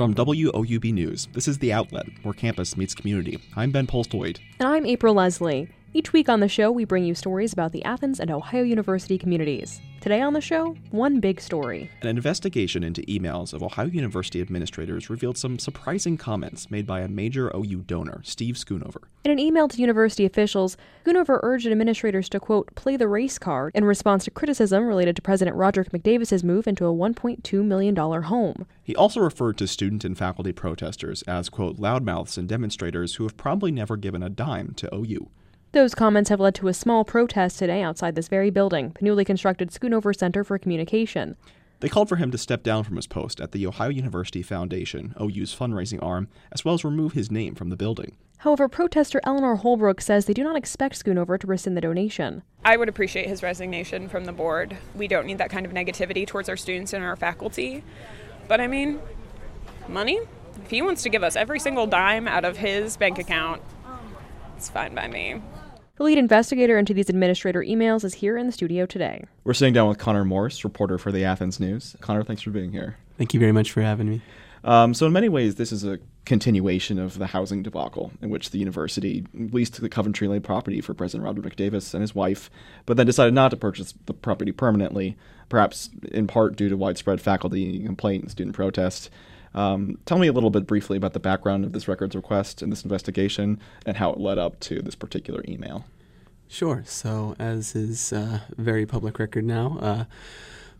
From WOUB News, this is The Outlet, where campus meets community. I'm Ben Polstoid. And I'm April Leslie. Each week on the show, we bring you stories about the Athens and Ohio University communities. Today on the show, one big story. An investigation into emails of Ohio University administrators revealed some surprising comments made by a major OU donor, Steve Schoonover. In an email to university officials, Schoonover urged administrators to, quote, play the race card in response to criticism related to President Roderick McDavis's move into a $1.2 million home. He also referred to student and faculty protesters as, quote, loudmouths and demonstrators who have probably never given a dime to OU. Those comments have led to a small protest today outside this very building, the newly constructed Schoonover Center for Communication. They called for him to step down from his post at the Ohio University Foundation, OU's fundraising arm, as well as remove his name from the building. However, protester Eleanor Holbrook says they do not expect Schoonover to rescind the donation. I would appreciate his resignation from the board. We don't need that kind of negativity towards our students and our faculty. But I mean, money? If he wants to give us every single dime out of his bank account, it's fine by me. The lead investigator into these administrator emails is here in the studio today. We're sitting down with Conor Morris, reporter for the Athens News. Connor, thanks for being here. Thank you very much for having me. Um, so, in many ways, this is a continuation of the housing debacle in which the university leased the Coventry Lane property for President Robert McDavis and his wife, but then decided not to purchase the property permanently, perhaps in part due to widespread faculty complaint and student protest. Um, tell me a little bit briefly about the background of this records request and this investigation and how it led up to this particular email. Sure. So, as is uh, very public record now, uh,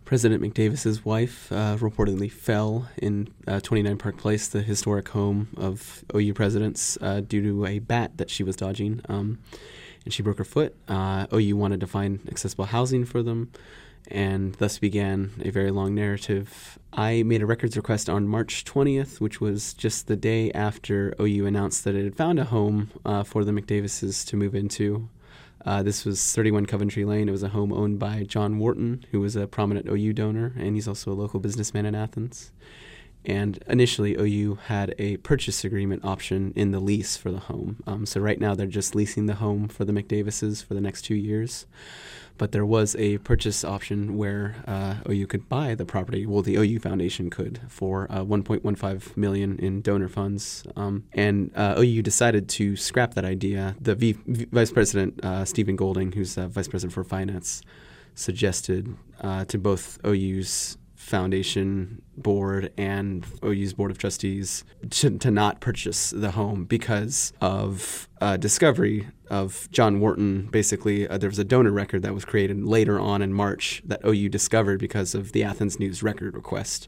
President McDavis's wife uh, reportedly fell in uh, 29 Park Place, the historic home of OU presidents, uh, due to a bat that she was dodging, um, and she broke her foot. Uh, OU wanted to find accessible housing for them and thus began a very long narrative. I made a records request on March 20th, which was just the day after OU announced that it had found a home uh, for the McDavises to move into. Uh, this was 31 Coventry Lane. It was a home owned by John Wharton, who was a prominent OU donor, and he's also a local businessman in Athens. And initially, OU had a purchase agreement option in the lease for the home. Um, so right now, they're just leasing the home for the McDavises for the next two years but there was a purchase option where uh, OU could buy the property. Well, the OU Foundation could for uh, 1.15 million in donor funds, um, and uh, OU decided to scrap that idea. The v- v- Vice President uh, Stephen Golding, who's the Vice President for Finance, suggested uh, to both OU's foundation board and OU's board of trustees to, to not purchase the home because of uh, discovery of John Wharton. Basically, uh, there was a donor record that was created later on in March that OU discovered because of the Athens News record request.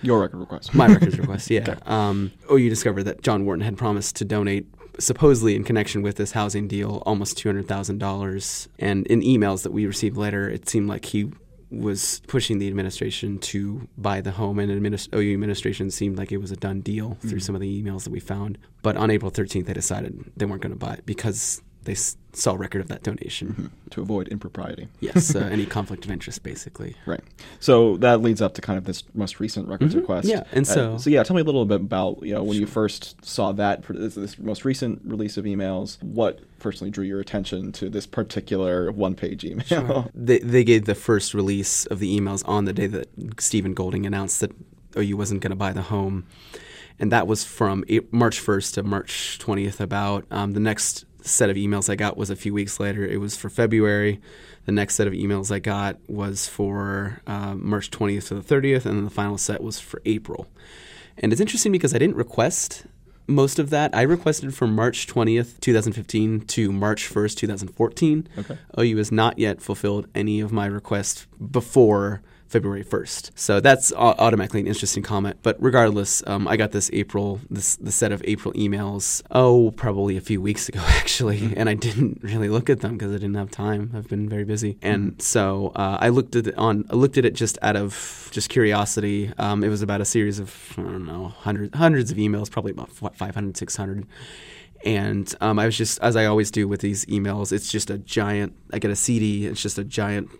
Your record request. My records request, yeah. Okay. Um, OU discovered that John Wharton had promised to donate supposedly in connection with this housing deal almost $200,000. And in emails that we received later, it seemed like he was pushing the administration to buy the home, and administ- OU administration seemed like it was a done deal through mm-hmm. some of the emails that we found. But on April 13th, they decided they weren't going to buy it because they s- saw record of that donation mm-hmm. to avoid impropriety. yes, uh, any conflict of interest, basically. Right. So that leads up to kind of this most recent records mm-hmm. request. Yeah, and so uh, so yeah, tell me a little bit about you know when sure. you first saw that this, this, most recent release of emails. What personally drew your attention to this particular one-page email? Sure. They they gave the first release of the emails on the day that Stephen Golding announced that OU wasn't going to buy the home and that was from March 1st to March 20th. About um, the next set of emails I got was a few weeks later. It was for February. The next set of emails I got was for uh, March 20th to the 30th, and then the final set was for April. And it's interesting because I didn't request most of that. I requested from March 20th, 2015 to March 1st, 2014. Okay. OU has not yet fulfilled any of my requests before February 1st. So that's automatically an interesting comment. But regardless, um, I got this April, this the set of April emails, oh, probably a few weeks ago, actually. Mm-hmm. And I didn't really look at them because I didn't have time. I've been very busy. And mm-hmm. so uh, I looked at it on, I looked at it just out of just curiosity. Um, it was about a series of, I don't know, hundreds, hundreds of emails, probably about 500, 600 and um, I was just, as I always do with these emails, it's just a giant. I get a CD. It's just a giant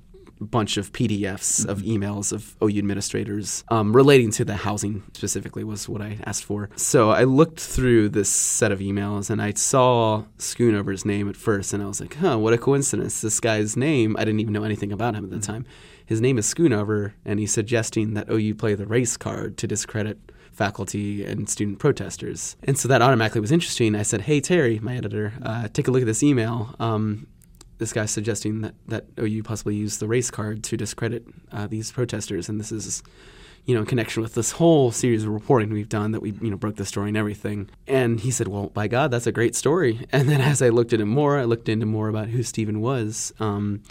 bunch of PDFs of mm-hmm. emails of OU administrators um, relating to the housing specifically was what I asked for. So I looked through this set of emails and I saw Schoonover's name at first and I was like, huh, what a coincidence. This guy's name, I didn't even know anything about him at the mm-hmm. time. His name is Schoonover and he's suggesting that OU play the race card to discredit faculty and student protesters. And so that automatically was interesting. I said, "Hey Terry, my editor, uh, take a look at this email." Um, this guy's suggesting that, that OU possibly use the race card to discredit uh, these protesters, and this is you know, in connection with this whole series of reporting we've done that we, you know, broke the story and everything. And he said, well, by God, that's a great story. And then as I looked at him more, I looked into more about who Steven was. Um,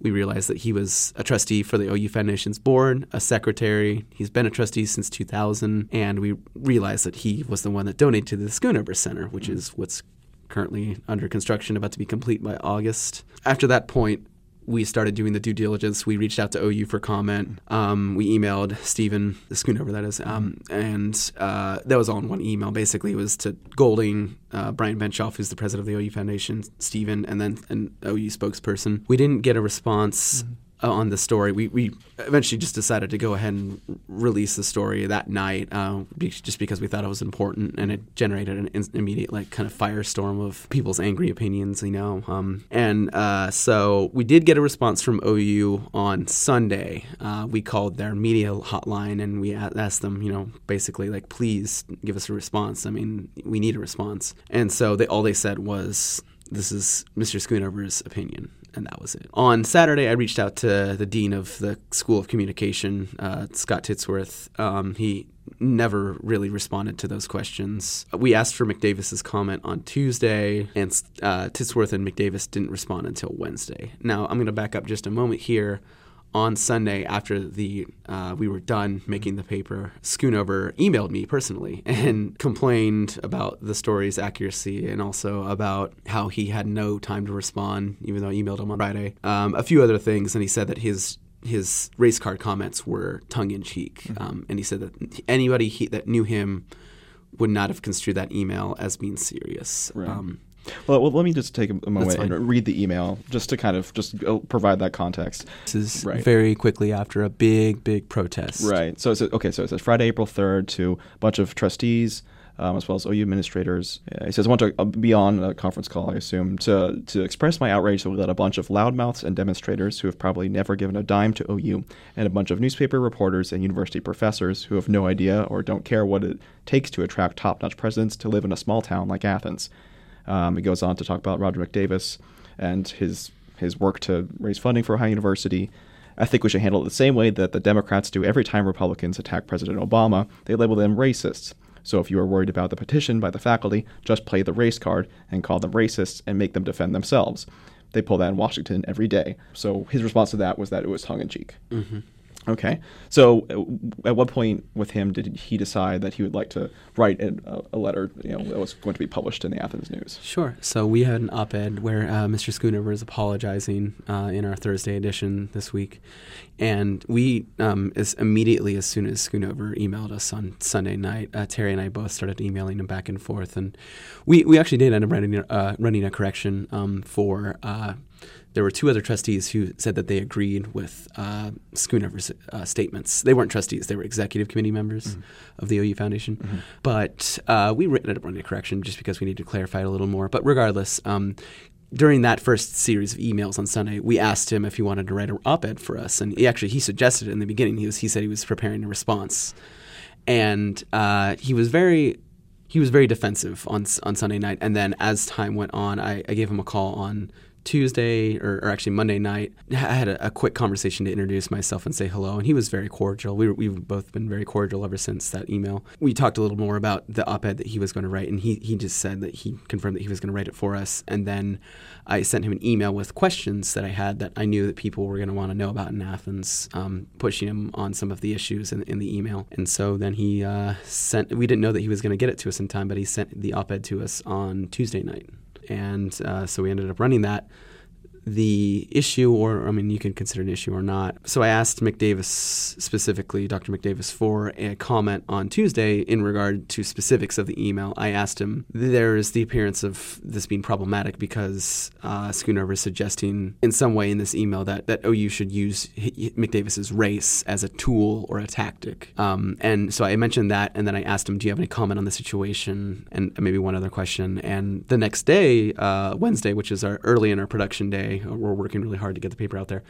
we realized that he was a trustee for the OU Foundation's board, a secretary. He's been a trustee since 2000. And we realized that he was the one that donated to the Schoonover Center, which is what's currently under construction, about to be complete by August. After that point, we started doing the due diligence. We reached out to OU for comment. Um, we emailed Steven, the Schoonover, that is, um, and uh, that was all in one email. Basically, it was to Golding, uh, Brian Benshoff, who's the president of the OU Foundation, Steven, and then an OU spokesperson. We didn't get a response. Mm-hmm uh, on the story. We, we eventually just decided to go ahead and release the story that night, uh, just because we thought it was important, and it generated an in- immediate like kind of firestorm of people's angry opinions, you know. Um, and uh, so we did get a response from OU on Sunday. Uh, we called their media hotline and we asked them, you know, basically like, please give us a response. I mean, we need a response. And so they all they said was, "This is Mr. Schoonover's opinion." And that was it. On Saturday, I reached out to the dean of the School of Communication, uh, Scott Titsworth. Um, he never really responded to those questions. We asked for McDavis's comment on Tuesday, and uh, Titsworth and McDavis didn't respond until Wednesday. Now, I'm going to back up just a moment here on Sunday after the uh, we were done making the paper, Schoonover emailed me personally and complained about the story's accuracy and also about how he had no time to respond, even though I emailed him on Friday. Um, a few other things, and he said that his his race card comments were tongue in cheek, mm-hmm. um, and he said that anybody he, that knew him would not have construed that email as being serious. Right. Um, well, well, let me just take a moment and read the email just to kind of just provide that context. This is right. very quickly after a big, big protest. Right. So it's okay. So it says Friday, April third, to a bunch of trustees. Um, as well as OU administrators. Uh, he says, I want to uh, be on a conference call, I assume, to, to express my outrage that we let a bunch of loudmouths and demonstrators who have probably never given a dime to OU, and a bunch of newspaper reporters and university professors who have no idea or don't care what it takes to attract top notch presidents to live in a small town like Athens. Um, he goes on to talk about Roger McDavis and his his work to raise funding for Ohio University. I think we should handle it the same way that the Democrats do every time Republicans attack President Obama. They label them racists. So if you are worried about the petition by the faculty, just play the race card and call them racists and make them defend themselves. They pull that in Washington every day. So his response to that was that it was tongue in cheek. Mm-hmm. Okay. So, uh, at what point with him did he decide that he would like to write a, letter, you know, that was going to be published in the Athens News? Sure. So we had an op-ed where uh, Mr. Schoonover is apologizing uh, in our Thursday edition this week, and we, um, as immediately as soon as Schoonover emailed us on Sunday night, uh, Terry and I both started emailing him back and forth, and we we actually did end up running uh, running a correction um, for uh, there were two other trustees who said that they agreed with uh, Schoonover's uh, statements. They weren't trustees; they were executive committee members mm-hmm. of the OU Foundation. Mm-hmm. But uh, we ended up running a correction just because we needed to clarify it a little more. But regardless, um, during that first series of emails on Sunday, we asked him if he wanted to write an op-ed for us, and he actually he suggested it in the beginning. He was he said he was preparing a response, and uh, he was very he was very defensive on on Sunday night. And then as time went on, I, I gave him a call on Tuesday or, or, actually Monday night, I had a, a, quick conversation to introduce myself and say hello, and he was very cordial. We were, we've both been very cordial ever since that email. We talked a little more about the op-ed that he was going to write, and he he just said that he confirmed that he was going to write it for us, and then I sent him an email with questions that I had that I knew that people were going to want to know about in Athens, um, pushing him on some of the issues in, in the email, and so then he uh, sent. We didn't know that he was going to get it to us in time, but he sent the op-ed to us on Tuesday night and uh, so we ended up running that the issue, or I mean, you can consider an issue or not. So I asked McDavis specifically, Dr. McDavis, for a comment on Tuesday in regard to specifics of the email. I asked him, there is the appearance of this being problematic because uh, is suggesting in some way in this email that, that OU should use McDavis's race as a tool or a tactic. Um, and so I mentioned that, and then I asked him, do you have any comment on the situation? And maybe one other question. And the next day, uh, Wednesday, which is our early in our production day, we're working really hard to get the paper out there.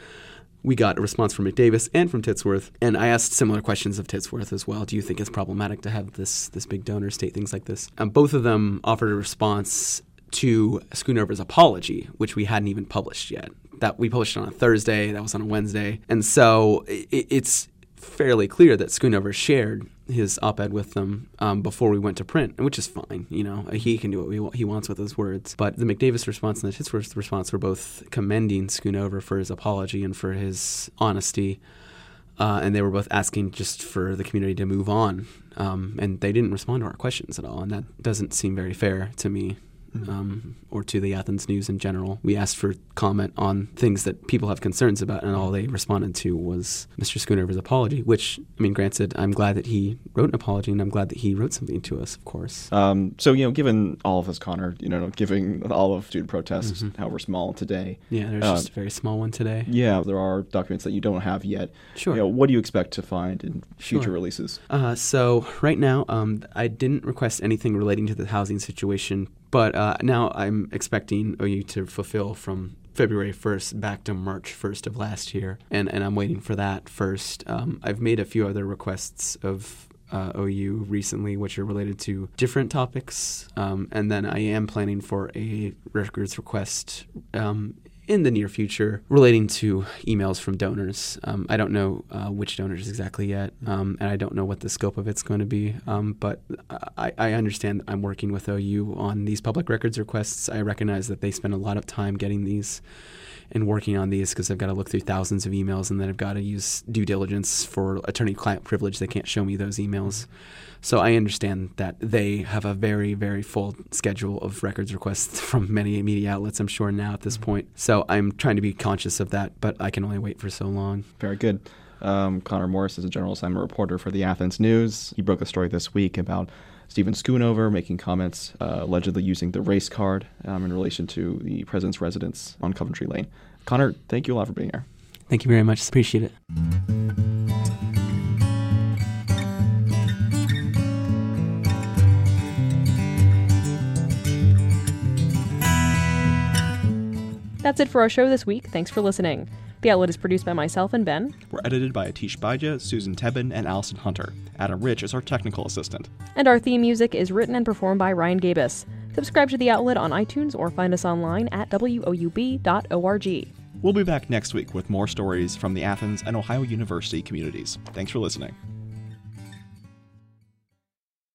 we got a response from McDavis and from Titsworth, and I asked similar questions of Titsworth as well. Do you think it's problematic to have this this big donor state things like this? Um, both of them offered a response to Schoonover's apology, which we hadn't even published yet. That we published on a Thursday, that was on a Wednesday, and so it, it's fairly clear that Schoonover shared his op-ed with them um, before we went to print, which is fine. You know, he can do what he wants with his words. But the McDavis response and the Titsworth response were both commending Schoonover for his apology and for his honesty. Uh, and they were both asking just for the community to move on. Um, and they didn't respond to our questions at all. And that doesn't seem very fair to me mm-hmm. um, or to the Athens News in general. We asked for comment on things that people have concerns about, and all they responded to was Mr. Schoonover's apology. Which, I mean, granted, I'm glad that he wrote an apology, and I'm glad that he wrote something to us, of course. Um, so, you know, given all of this, Conor, you know, giving all of student protests, mm-hmm. however small today. Yeah, there's uh, just a very small one today. Yeah, there are documents that you don't have yet. Sure. You know, what do you expect to find in future sure. releases? Uh, so, right now, um, I didn't request anything relating to the housing situation but uh, now I'm expecting OU to fulfill from February 1st back to March 1st of last year, and, and I'm waiting for that first. Um, I've made a few other requests of uh, OU recently, which are related to different topics, um, and then I am planning for a records request um, in the near future relating to emails from donors. Um, I don't know uh, which donors exactly yet, um, and I don't know what the scope of it's going to be. Um, but I, I, understand I'm working with OU on these public records requests. I recognize that they spend a lot of time getting these and working on these because I've got to look through thousands of emails and then I've got to use due diligence for attorney-client privilege. They can't show me those emails. So I understand that they have a very, very full schedule of records requests from many media outlets, I'm sure, now at this mm-hmm. point. So I'm trying to be conscious of that, but I can only wait for so long. Very good. Um, Conor Morris is a general assignment reporter for the Athens News. He broke a story this week about Steven Schoonover making comments uh, allegedly using the race card um, in relation to the president's residence on Coventry Lane. Connor, thank you a lot for being here. Thank you very much. Appreciate it. That's it for our show this week. Thanks for listening. The Outlet is produced by myself and Ben. We're edited by Atish Baija, Susan Tebben, and Allison Hunter. Adam Rich is our technical assistant. And our theme music is written and performed by Ryan Gabus. Subscribe to The Outlet on iTunes or find us online at woub.org. We'll be back next week with more stories from the Athens and Ohio University communities. Thanks for listening.